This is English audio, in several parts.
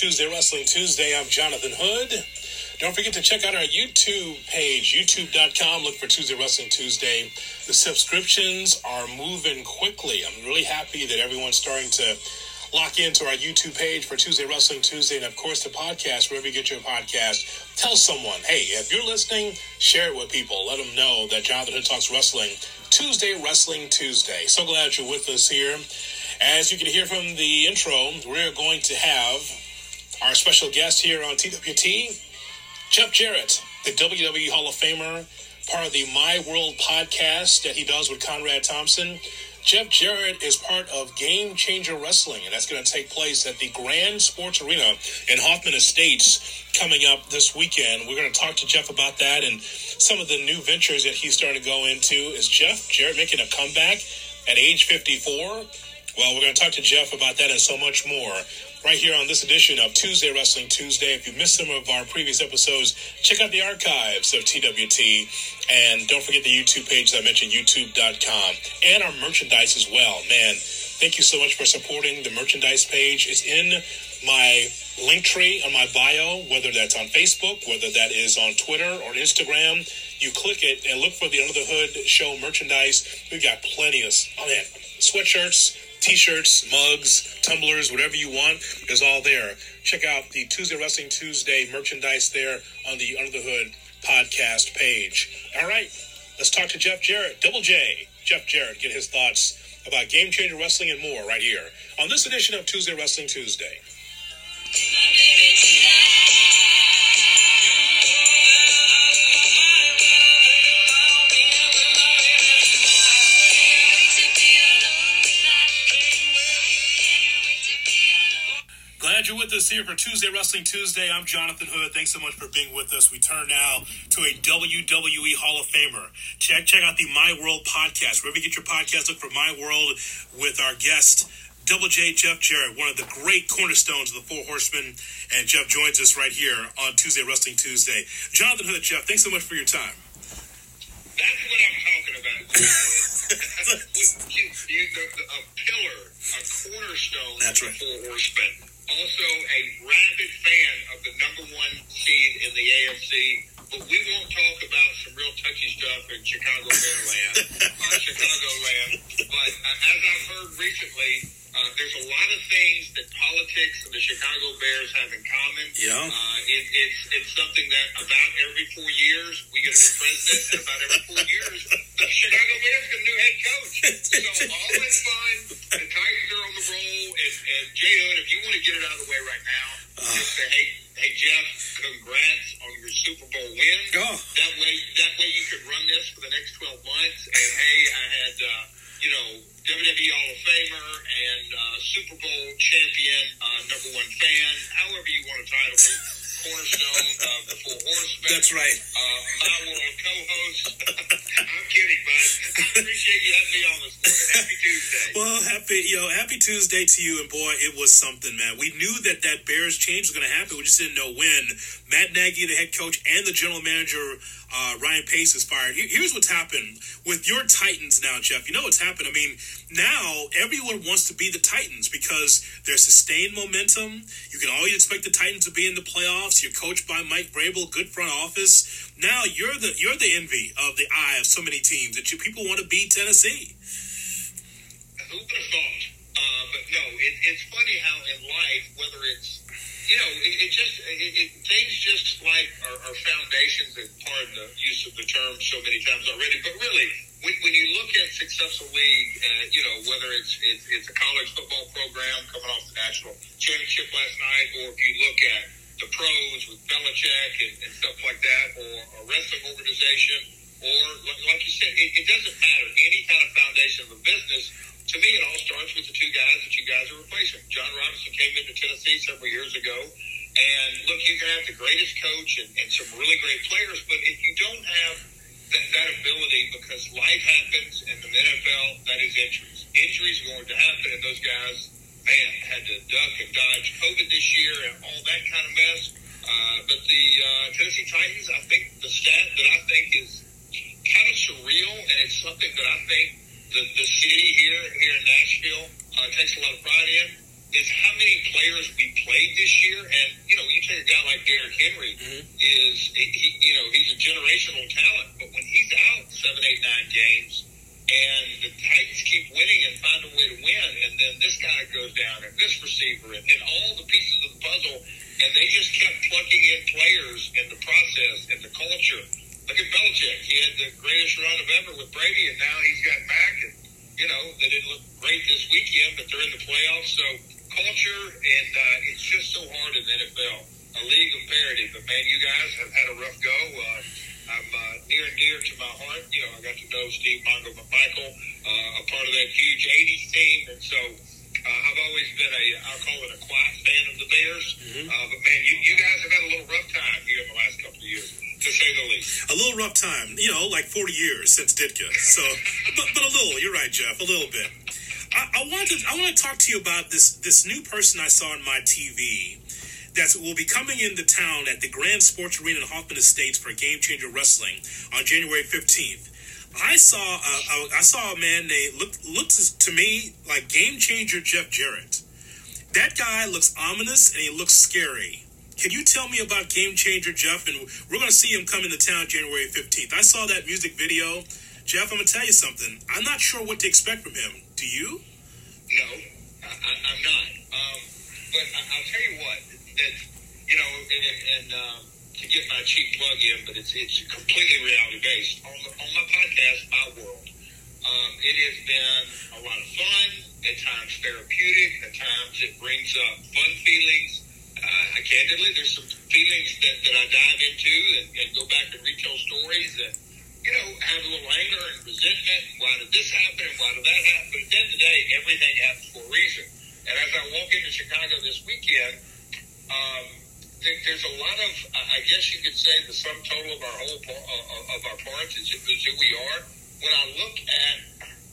Tuesday Wrestling Tuesday. I'm Jonathan Hood. Don't forget to check out our YouTube page, youtube.com. Look for Tuesday Wrestling Tuesday. The subscriptions are moving quickly. I'm really happy that everyone's starting to lock into our YouTube page for Tuesday Wrestling Tuesday, and of course the podcast, wherever you get your podcast. Tell someone, hey, if you're listening, share it with people. Let them know that Jonathan Hood Talks Wrestling, Tuesday Wrestling Tuesday. So glad you're with us here. As you can hear from the intro, we're going to have our special guest here on TWT, Jeff Jarrett, the WWE Hall of Famer, part of the My World podcast that he does with Conrad Thompson. Jeff Jarrett is part of Game Changer Wrestling, and that's going to take place at the Grand Sports Arena in Hoffman Estates coming up this weekend. We're going to talk to Jeff about that and some of the new ventures that he's starting to go into. Is Jeff Jarrett making a comeback at age 54? Well, we're going to talk to Jeff about that and so much more right here on this edition of Tuesday Wrestling Tuesday. If you missed some of our previous episodes, check out the archives of TWT. And don't forget the YouTube page that I mentioned, youtube.com, and our merchandise as well. Man, thank you so much for supporting the merchandise page. It's in my link tree on my bio, whether that's on Facebook, whether that is on Twitter or Instagram. You click it and look for the Under the Hood show merchandise. We've got plenty of, oh man, sweatshirts, t-shirts, mugs, tumblers, whatever you want is all there. Check out the Tuesday Wrestling Tuesday merchandise there on the Under the Hood podcast page. All right, let's talk to Jeff Jarrett, Double J, Jeff Jarrett, get his thoughts about Game Changer Wrestling and more right here on this edition of Tuesday Wrestling Tuesday. Glad you're with us here for Tuesday Wrestling Tuesday. I'm Jonathan Hood. Thanks so much for being with us. We turn now to a WWE Hall of Famer. Check check out the My World podcast. Wherever you get your podcast, look for My World with our guest, Double J Jeff Jarrett, one of the great cornerstones of the Four Horsemen. And Jeff joins us right here on Tuesday Wrestling Tuesday. Jonathan Hood, Jeff, thanks so much for your time. That's what I'm talking about. you, you, the, a pillar, a cornerstone That's right. Four Horsemen. Also a rabid fan of the number one seed in the AFC. But we won't talk about some real touchy stuff in Chicago Bear land, uh, Chicago land. But uh, as I've heard recently, uh, there's a lot of things that politics and the Chicago Bears have in common. Yeah. Uh, it, it's it's something that about every four years we get a new president, and about every four years the Chicago Bears get a new head coach. So all in fun. Out of the way right now, just say, hey, hey Jeff, congrats on your Super Bowl win. Oh. That way, that way you could run this for the next twelve months. And hey, I had uh, you know WWE Hall of Famer and uh, Super Bowl champion, uh, number one fan, however you want to title me, cornerstone of the Four Horsemen. That's right. Uh, my world co-host. I'm kidding, bud. I appreciate you having me on this morning. Happy Tuesday. Well, happy you know, happy Tuesday you, and boy, it was something, man. We knew that that Bears change was going to happen. We just didn't know when. Matt Nagy, the head coach, and the general manager uh, Ryan Pace is fired. Here's what's happened with your Titans now, Jeff. You know what's happened. I mean, now everyone wants to be the Titans because there's sustained momentum. You can always expect the Titans to be in the playoffs. You're coached by Mike Vrabel, good front office. Now you're the you're the envy of the eye of so many teams that you people want to beat Tennessee. Who would have thought? Uh, but no, it, it's funny how in life, whether it's you know, it, it just it, it, things just like are, are foundations, and pardon the use of the term so many times already. But really, when, when you look at successful league, uh, you know, whether it's, it's it's a college football program coming off the national championship last night, or if you look at the pros with Belichick and, and stuff like that, or a wrestling organization, or like you said, it, it doesn't matter. Any kind of foundation of a business, to me, it all starts with the two guys that you guys are replacing. Jon Robinson came into Tennessee several years ago, and look, you can have the greatest coach and, and some really great players, but if you don't have that, that ability, because life happens in the NFL, that is injuries. Injuries are going to happen, and those guys, man, had to duck and dodge COVID this year and all that kind of mess. Uh, but the uh, Tennessee Titans, I think the stat that I think is kind of surreal, and it's something that I think the, the city here here in Nashville uh, takes a lot of pride in. is how many players we played this year. And you know, you take a guy like Derrick Henry, mm-hmm. is he, you know he's a generational talent, but when he's out seven, eight, nine games, and the Titans keep winning and find a way to win, and then this guy goes down, and this receiver, and, and all the pieces of the puzzle, and they just kept plugging in players in the process and the culture. Look at Belichick; he had the greatest run of ever with Brady, and now he's got Mac, and you know they didn't look great this weekend, but they're in the playoffs, so culture, and uh, it's just so hard in the NFL, a league of parity. But man, you guys have had a rough go. Uh, I'm uh, near and dear to my heart. You know, I got to know Steve Mongo McMichael, uh, a part of that huge '80s team, and so. Uh, I've always been a, I'll call it a quiet fan of the Bears. Mm-hmm. Uh, but man, you, you guys have had a little rough time here in the last couple of years to say the least. A little rough time, you know, like 40 years since Ditka. So, but, but a little, you're right, Jeff, a little bit. I, I want to I want to talk to you about this this new person I saw on my TV that will be coming into town at the Grand Sports Arena in Hoffman Estates for Game Changer Wrestling on January fifteenth. I saw a, I saw a man named look looks to me like Game Changer Jeff Jarrett. That guy looks ominous and he looks scary. Can you tell me about Game Changer Jeff? And we're going to see him come into town January 15th. I saw that music video. Jeff, I'm going to tell you something. I'm not sure what to expect from him. Do you? No, I, am not. Um, but I, will tell you what, that you know, and, and um, to get my cheap plug in, but it's it's completely reality based on on my podcast, My World. Um, it has been a lot of fun. At times therapeutic. At times it brings up fun feelings. Uh, candidly, there's some feelings that, that I dive into and, and go back and retell stories that you know, have a little anger and resentment. Why did this happen? And why did that happen? But at the end of the day, everything happens for a reason. And as I walk into Chicago this weekend, there's a lot of, I guess you could say, the sum total of our whole of our parts is who we are. When I look at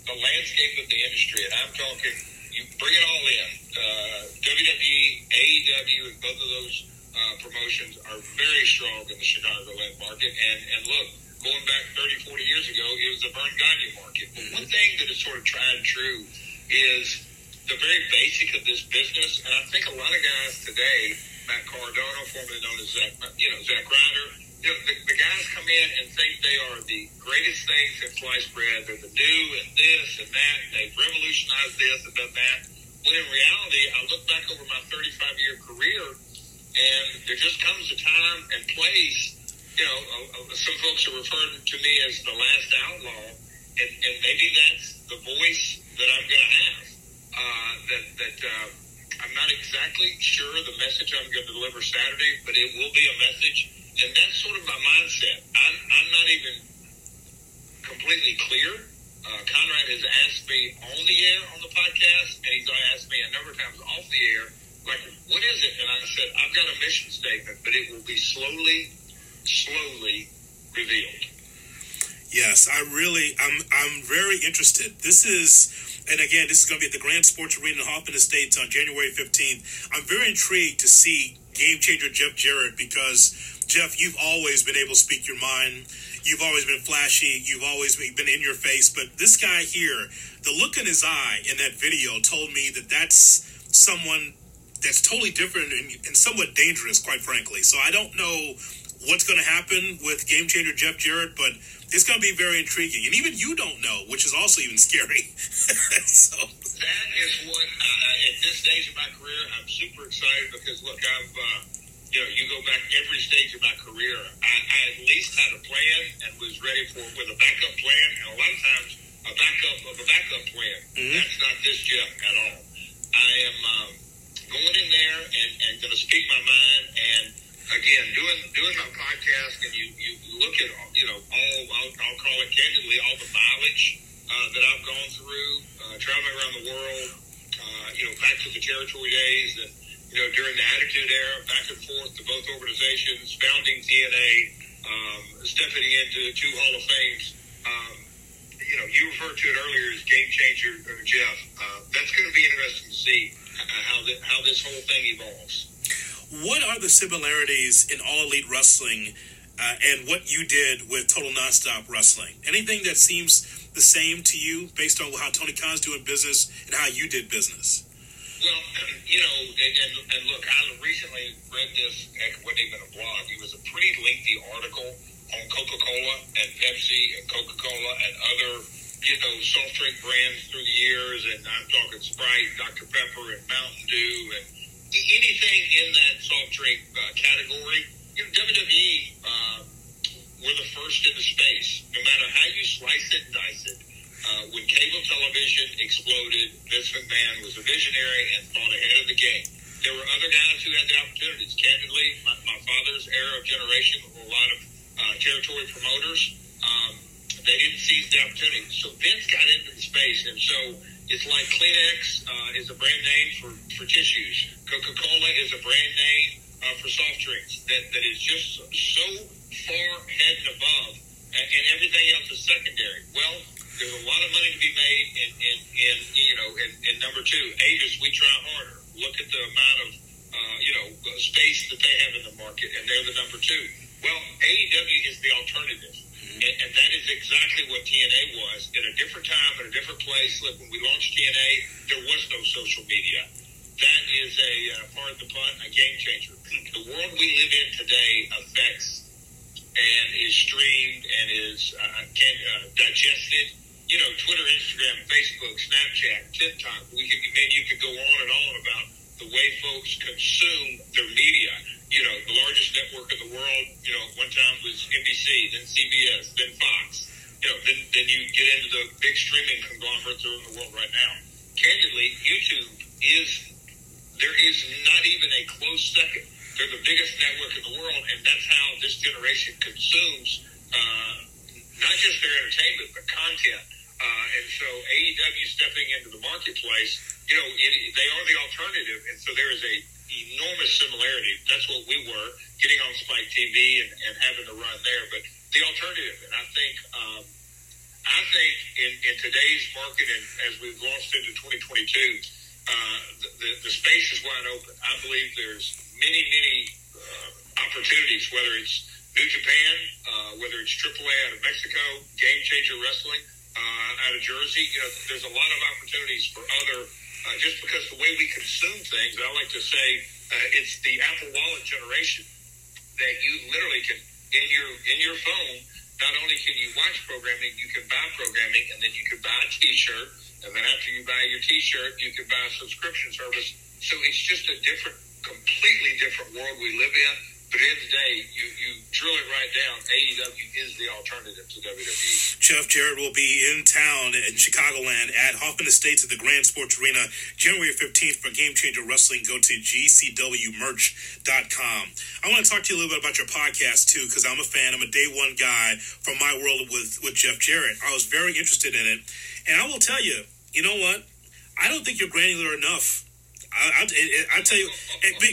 the landscape of the industry, and I'm talking, you bring it all in. Uh, WWE, AEW, and both of those uh, promotions are very strong in the Chicagoland market. And and look going back 30, 40 years ago, it was the Verne Gagne market. But one thing that is sort of tried and true is the very basic of this business. And I think a lot of guys today, Matt Cardona, formerly known as Zach, you know, Zack Ryder, you know, the, the guys come in and think they are the greatest things in sliced bread. They're the new and this and that. They've revolutionized this and done that. When in reality, I look back over my 35 year career and there just comes a time and place you know, uh, uh, some folks are referring to me as the last outlaw, and, and maybe that's the voice that I'm going to have. Uh, that that uh, I'm not exactly sure the message I'm going to deliver Saturday, but it will be a message, and that's sort of my mindset. I'm I'm not even completely clear. Uh, Conrad has asked me on the air on the podcast, and he's asked me a number of times off the air, like, what is it? And I said, I've got a mission statement, but it will be slowly slowly revealed. Yes, I really, I'm, I'm very interested. This is, and again, this is going to be at the Grand Sports Arena in Hoffman Estates on January 15th. I'm very intrigued to see game changer Jeff Jarrett because Jeff, you've always been able to speak your mind. You've always been flashy. You've always been in your face. But this guy here, the look in his eye in that video told me that that's someone that's totally different and, and somewhat dangerous, quite frankly. So I don't know what's going to happen with game changer Jeff Jarrett, but it's going to be very intriguing. And even you don't know, which is also even scary. so that is what uh, at this stage of my career I'm super excited because look, I've uh, you know you go back every stage of my career, I, I at least had a plan and was ready for with a backup plan, and a lot of times a backup of a backup plan. Mm-hmm. That's not this Jeff at all. I am um, going in there and, and going to speak my mind and again, doing doing my podcast, and you you look at you know all I'll, I'll call it candidly all the mileage uh, that I've gone through, uh, traveling around the world, uh, you know, back to the territory days, you know during the Attitude Era, back and forth to both organizations, founding TNA, um, stepping into two Hall of Fames. Um, you know, you referred to it earlier as game changer, uh, Jeff. Uh, that's going to be interesting to see uh, how the, how this whole thing evolves. What are the similarities in All Elite Wrestling uh, and what you did with Total Nonstop Wrestling? Anything that seems the same to you based on how Tony Khan's doing business and how you did business? Well, you know, and, and, look, I recently read this. It wasn't even a blog. It was a pretty lengthy article on Coca Cola and Pepsi and Coca Cola and other, you know, soft drink brands through the years. And I'm talking Sprite, Dr Pepper, and Mountain Dew, and anything in that soft drink uh, category. You know, WWE uh, were the first in the space. No matter how you slice it and dice it. Uh, when cable television exploded, Vince McMahon was a visionary and thought ahead of the game. There were other guys who had the opportunities. Candidly, my, my father's era of generation, a lot of uh, territory promoters, um, they didn't seize the opportunity. So Vince got into the space, and so it's like Kleenex uh, is a brand name for, for tissues. Coca-Cola is a brand name uh, for soft drinks that, that is just so far ahead and above, and, and everything else is secondary. Well, there's a lot of money to be made in, in, in you know, in, in number two, Avis, we try harder. Look at the amount of, uh, you know, space that they have in the market, and they're the number two. Well, AEW is the alternative. And, and that is exactly what TNA was in a different time, in a different place. Look, when we launched TNA, there was no social media. That is a, uh, pardon the pun, a game changer. The world we live in today affects and is streamed and is uh, can, uh, digested you know, Twitter, Instagram, Facebook, Snapchat, TikTok. We could, man, you could go on and on about the way folks consume their media. You know, the largest network in the world, you know, one time was NBC, then CBS, then Fox. You know, then, then you get into the big streaming conglomerates around the world right now. Candidly, YouTube is, there is not even a close second. They're the biggest network in the world, and that's how this generation consumes uh, not just their entertainment, but content uh, and so AEW stepping into the marketplace, you know, it, they are the alternative, and so there is a enormous similarity. That's what we were getting on Spike TV and, and having to run there, but the alternative. And I think, um, I think in, in today's market, and as we've launched into 2022, uh, the, the, the space is wide open. I believe there's many, many uh, opportunities, whether it's New Japan, uh, whether it's AAA out of Mexico, Game Changer Wrestling uh, out of Jersey. You know, there's a lot of opportunities for other, uh, just because the way we consume things, I like to say uh, it's the Apple Wallet generation that you literally can in your in your phone. Not only can you watch programming, you can buy programming, and then you can buy a T-shirt, and then after you buy your T-shirt, you can buy a subscription service. So it's just a different, completely different world we live in but at the end of the day, you, you drill it right down. AEW is the alternative to WWE. Jeff Jarrett will be in town in Chicagoland at Hoffman Estates at the Grand Sports Arena January 15th for Game Changer Wrestling. Go to gcwmerch.com. I want to talk to you a little bit about your podcast, too, because I'm a fan. I'm a day one guy from my world with, with Jeff Jarrett. I was very interested in it. And I will tell you, you know what? I don't think you're granular enough. I, I, I tell you,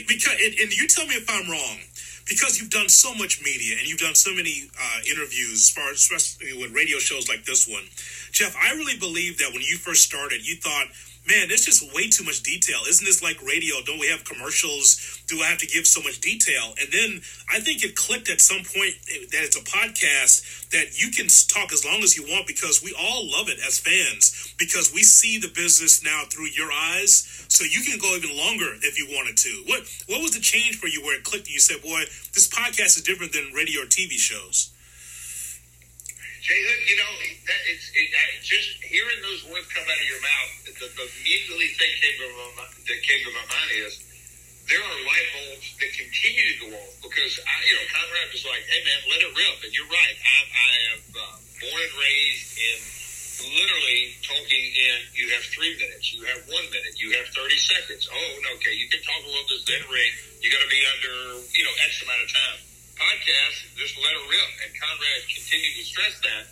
because, and you tell me if I'm wrong because you've done so much media and you've done so many uh, interviews, as far especially with radio shows like this one, Jeff. I really believe that when you first started, you thought man, there's just way too much detail. Isn't this like radio? Don't we have commercials? Do I have to give so much detail? And then I think it clicked at some point that it's a podcast that you can talk as long as you want because we all love it as fans because we see the business now through your eyes. So you can go even longer if you wanted to. What what was the change for you where it clicked and you said, boy, this podcast is different than radio or TV shows? Jay Hood, you know, that it's it, just hearing those words come out of your mouth. The, the immediately thing came to my, that came to my mind is there are light bulbs that continue to go off because I, you know, Conrad was like, "Hey, man, let it rip." And you're right. I, I am uh, born and raised in literally talking in. You have three minutes. You have one minute. You have thirty seconds. Oh, no, okay. You can talk a little bit, then ring. You got to be under, you know, X amount of time podcast, just let it rip. And Conrad continued to stress that.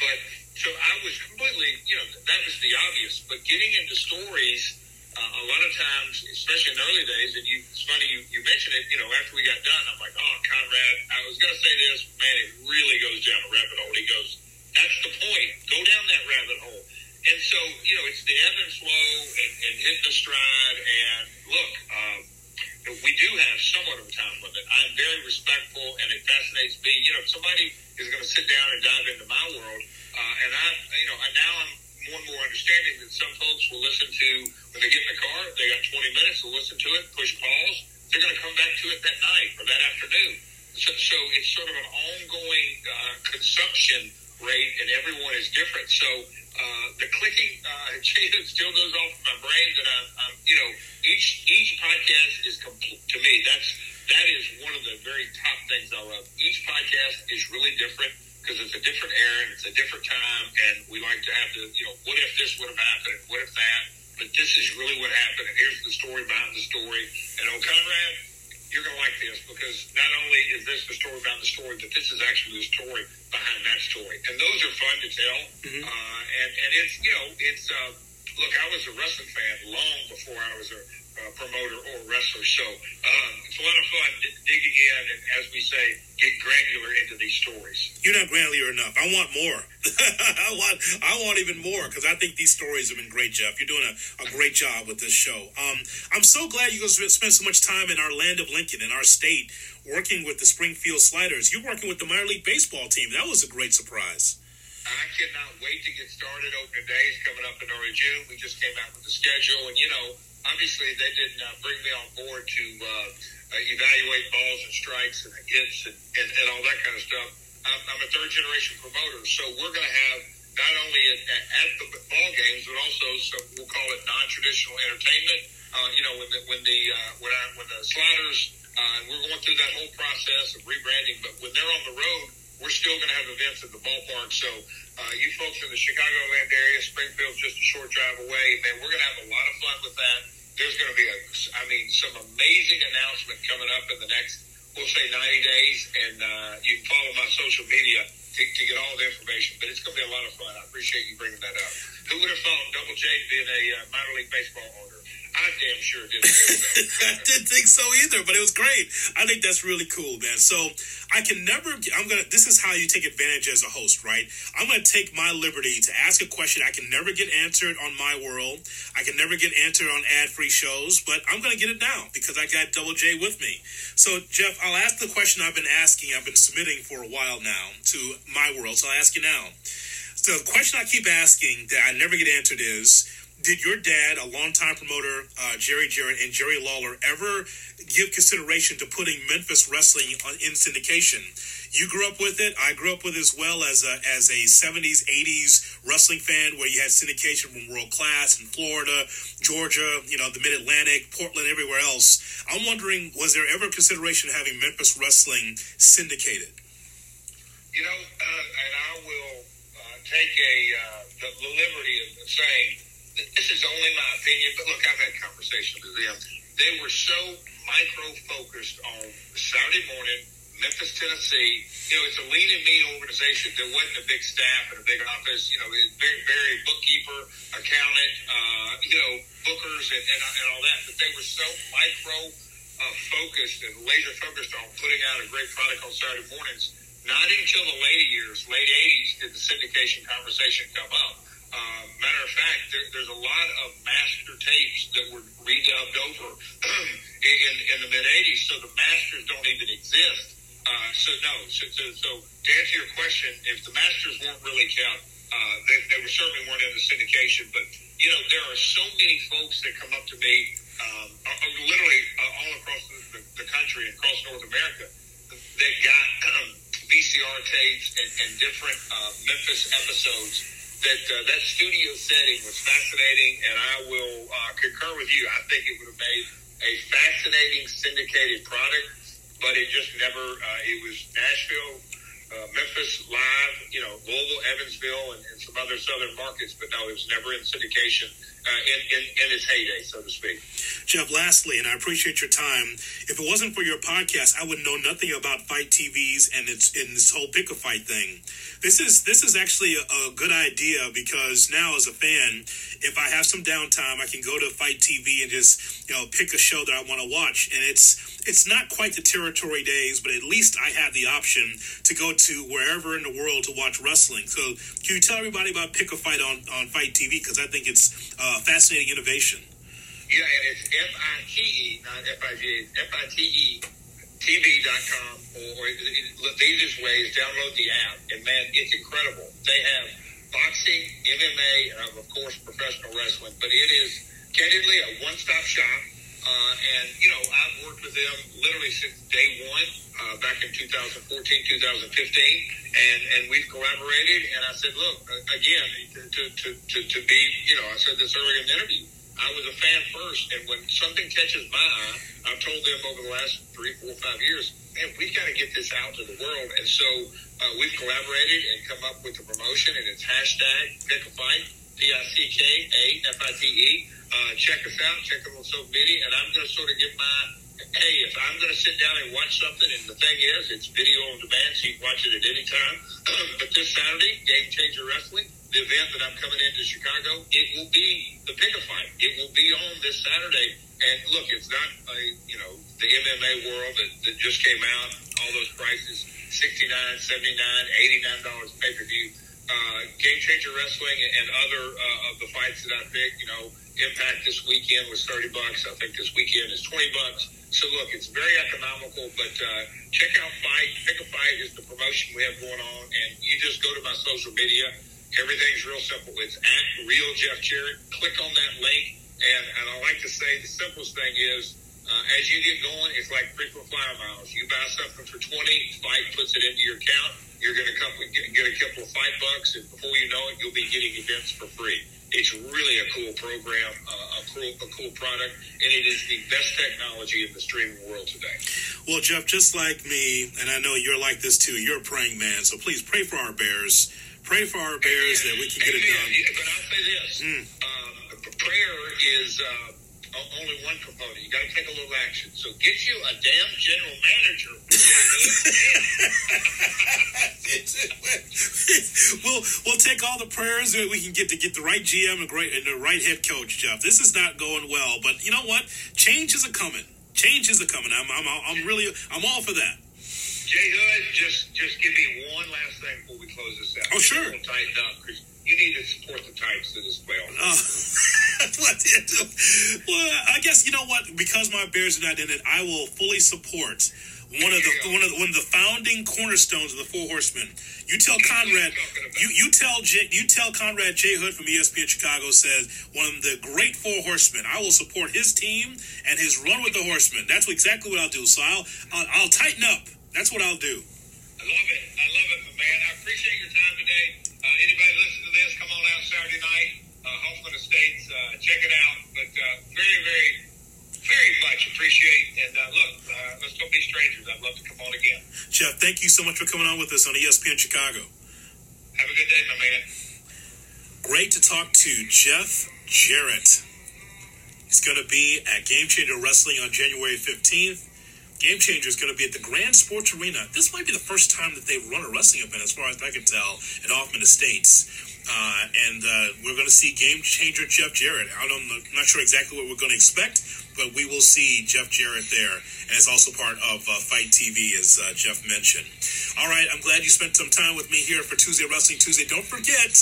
But so I was completely, you know, that was the obvious. But getting into stories, uh, a lot of times, especially in the early days, and you, it's funny you, you mentioned it, you know, after we got done, I'm like, oh, Conrad, I was going to say this, man, it really goes down a rabbit hole. He goes, that's the point. Go down that rabbit hole. And so, you know, it's the ebb and flow and, and hit the stride. And look, um, we do have somewhat of a time limit. I'm very respectful, and it fascinates me. You know, if somebody is going to sit down and dive into my world, uh, and I, you know, now I'm more and more understanding that some folks will listen to when they get in the car. They got 20 minutes. They'll listen to it, push pause. They're going to come back to it that night or that afternoon. So, so it's sort of an ongoing uh, consumption rate, and everyone is different. So uh, the clicking uh, still goes off in my brain that I'm, I'm, you know, each each podcast is complete to me. That's that is one of the very top things I love. Each podcast is really different because it's a different era and it's a different time, and we like to have the, you know, what if this would have happened what if that. But this is really what happened, and here's the story behind the story. And oh, Conrad, you're going to like this because not only is this the story behind the story, but this is actually the story behind that story. And those are fun to tell. Mm-hmm. Uh, and, and it's, you know, it's, uh, look, I was a wrestling fan long before I was a uh, promoter or wrestler. So um, it's a lot of fun d- digging in and, as we say, get granular into these stories. You're not granular enough. I want more. I want I want even more because I think these stories have been great, Jeff. You're doing a, a great job with this show. Um, I'm so glad you guys spent so much time in our land of Lincoln, in our state, working with the Springfield Sliders. You're working with the minor league baseball team. That was a great surprise. I cannot wait to get started. Opening day is coming up in early June. We just came out with the schedule, and you know obviously they didn't bring me on board to uh, uh, evaluate balls and strikes and hits and, and, and all that kind of stuff. I'm, I'm a third generation promoter, so we're going to have not only at, at the ball games, but also some we'll call it non-traditional entertainment. Uh, you know, when the when the uh, when, I, when the sliders, uh, we're going through that whole process of rebranding. But when they're on the road, we're still going to have events at the ballpark. So uh, you folks in the Chicagoland area, Springfield's just a short drive away. Man, we're going to have a lot of fun with that. There's going to be, a, I mean, some amazing announcement coming up in the next, we'll say 90 days. And uh, you can follow my social media to, to get all the information. But it's going to be a lot of fun. I appreciate you bringing that up. Who would have thought Double J being a uh, minor league baseball owner? I damn sure didn't. I didn't think so either, but it was great. I think that's really cool, man. So I can never. I'm gonna. This is how you take advantage as a host, right? I'm gonna take my liberty to ask a question I can never get answered on my world. I can never get answered on ad-free shows, but I'm gonna get it now because I got Double J with me. So Jeff, I'll ask the question I've been asking. I've been submitting for a while now to my world. So I'll ask you now. So the question I keep asking that I never get answered is did your dad, a longtime promoter, uh, Jerry Jarrett and Jerry Lawler, ever give consideration to putting Memphis wrestling on, in syndication? You grew up with it. I grew up with it as well as a, as a 70s, 80s wrestling fan where you had syndication from World Class in Florida, Georgia, you know, the Mid Atlantic, Portland, everywhere else. I'm wondering, was there ever consideration of having Memphis wrestling syndicated? You know, uh, and I will uh, take a uh, the, the liberty of saying this is only my opinion, but look, I've had conversations with them. They were so micro focused on Saturday morning, Memphis, Tennessee. You know, it's a lean and mean organization. There wasn't a big staff and a big office. You know, very, very bookkeeper, accountant, uh, you know, bookers and, and, and all that. But they were so micro uh, focused and laser focused on putting out a great product on Saturday mornings. Not until the later years, late 80s, did the syndication conversation come up. Uh, matter of fact, there, there's a lot of master tapes that were redubbed over in, in the mid 80s, so the masters don't even exist. Uh, so no, so, so, so, to answer your question, if the masters weren't really kept, uh, they, they were certainly weren't in the syndication. But you know, there are so many folks that come up to me, um, uh, uh literally uh, all across the, the, country, across North America, that got um, VCR tapes and, and different uh, Memphis episodes that uh, that studio setting was fascinating, and I will uh, concur with you. I think it would have made a fascinating syndicated product, but it just never. Uh, it was Nashville, uh, Memphis live, you know, Louisville, Evansville, and, and some other southern markets, but no, it was never in syndication uh, in, in, in its heyday, so to speak. Jeff, lastly, and I appreciate your time. If it wasn't for your podcast, I would know nothing about FITE TVs and its in this whole pick a fight thing. This is this is actually a, a, good idea because now, as a fan, if I have some downtime, I can go to FITE TV and just you know pick a show that I want to watch, and it's it's not quite the territory days, but at least I have the option to go to wherever in the world to watch wrestling. So, can you tell everybody about Pick a Fight on on FITE TV? Because I think it's uh, Uh, fascinating innovation. Yeah, it's F I T E, not F I G, F I T E TV.com, or, or the easiest way is download the app. And man, it's incredible. They have boxing, MMA, and of course professional wrestling. But it is candidly a one-stop shop. Uh, and you know, I've worked with them literally since day one, uh, back in 2014, 2015, and and we've collaborated. And I said, look, again, to to to, to be, you know, I said this earlier in the interview. I was a fan first, and when something catches my eye, I've told them over the last three, four, five years, man, we've got to get this out to the world. And so uh, we've collaborated and come up with a promotion, and it's hashtag Pick a Fight, P I C K A F I T E. Uh, check us out, check us on social media, and I'm going to sort of give my hey, if I'm going to sit down and watch something, and the thing is, it's video on demand, so you can watch it at any time. but this Saturday, Game Changer Wrestling, the event that I'm coming into Chicago, it will be the pick a fight. It will be on this Saturday. And look, it's not a, you know, the MMA world that, that just came out, all those prices, $69, $79, $89 pay per view. Uh, Game Changer Wrestling and other uh, of the fights that I picked, you know, Impact this weekend was 30 bucks. I think this weekend is 20 bucks. So look, it's very economical, but uh, check out FITE. Pick a Fight is the promotion we have going on, and you just go to my social media Everything's real simple. It's at Real Jeff Jarrett. Click on that link. And, and I like to say the simplest thing is, uh, as you get going, it's like frequent flyer miles. You buy something for 20, FITE puts it into your account. You're going to get, a couple of FITE bucks, and before you know it, you'll be getting events for free. It's really a cool program, uh, a cool, a cool product, and it is the best technology in the streaming world today. Well, Jeff, just like me, and I know you're like this too. You're a praying man, so please pray for our Bears pray for our Bears that we can get Amen. it done. Yeah, but I'll say this: mm. um, prayer is uh, only one component. You got to take a little action. So get you a damn general manager. we'll we'll take all the prayers that we can get to get the right GM and great and the right head coach, Jeff. This is not going well, but you know what? Changes are coming. Changes are coming. I'm I'm I'm really I'm all for that. Jay Hood, just just give me one last thing before we close this out. Oh, sure. We'll tighten up because you need to support the Titans to this playoff. Uh, what Well, I guess you know what? Because my Bears are not in it, I will fully support one of the one of the, one of the founding cornerstones of the Four Horsemen. You tell Conrad, you you tell J, you tell Conrad J Hood from ESPN Chicago says one of the great Four Horsemen. I will support his team and his run with the Horsemen. That's exactly what I'll do. So I'll I'll, I'll tighten up. That's what I'll do. I love it. I love it, man. I appreciate your time today. Uh, anybody listen to this, come on out Saturday night. Uh, Hoffman Estates, uh, check it out. But uh, very, very, very much appreciate. And uh, look, uh, let's don't be strangers. I'd love to come on again. Jeff, thank you so much for coming on with us on ESPN Chicago. Have a good day, my man. Great to talk to Jeff Jarrett. He's going to be at Game Changer Wrestling on January 15th. Game Changer is going to be at the Grand Sports Arena. This might be the first time that they've run a wrestling event, as far as I can tell, at Hoffman Estates. Uh, and uh, we're going to see Game Changer Jeff Jarrett. I don't, I'm not sure exactly what we're going to expect, but we will see Jeff Jarrett there. And it's also part of uh, FITE TV, as uh, Jeff mentioned. All right, I'm glad you spent some time with me here for Tuesday Wrestling Tuesday. Don't forget,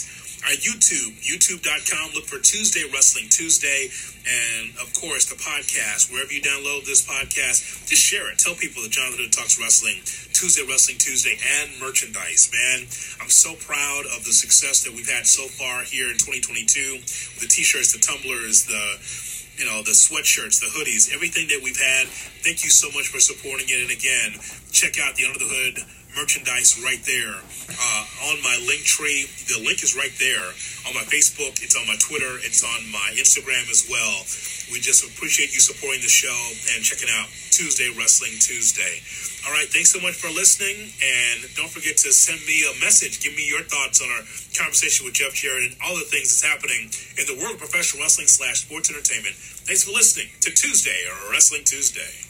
our YouTube, youtube.com. Look for Tuesday Wrestling Tuesday. And of course, the podcast. Wherever you download this podcast, just share it. Tell people that Jonathan Talks Wrestling, Tuesday Wrestling Tuesday, and merchandise. Man, I'm so proud of the success that we've had so far here in 2022 the t shirts, the tumblers, the you know, the sweatshirts, the hoodies, everything that we've had. Thank you so much for supporting it. And again, check out the Under the Hood merchandise right there uh, on my link tree. The link is right there on my Facebook. It's on my Twitter. It's on my Instagram as well. We just appreciate you supporting the show and checking out Tuesday Wrestling Tuesday. All right, thanks so much for listening. And don't forget to send me a message. Give me your thoughts on our conversation with Jeff Jarrett and all the things that's happening in the world of professional wrestling slash sports entertainment. Thanks for listening to Tuesday or Wrestling Tuesday.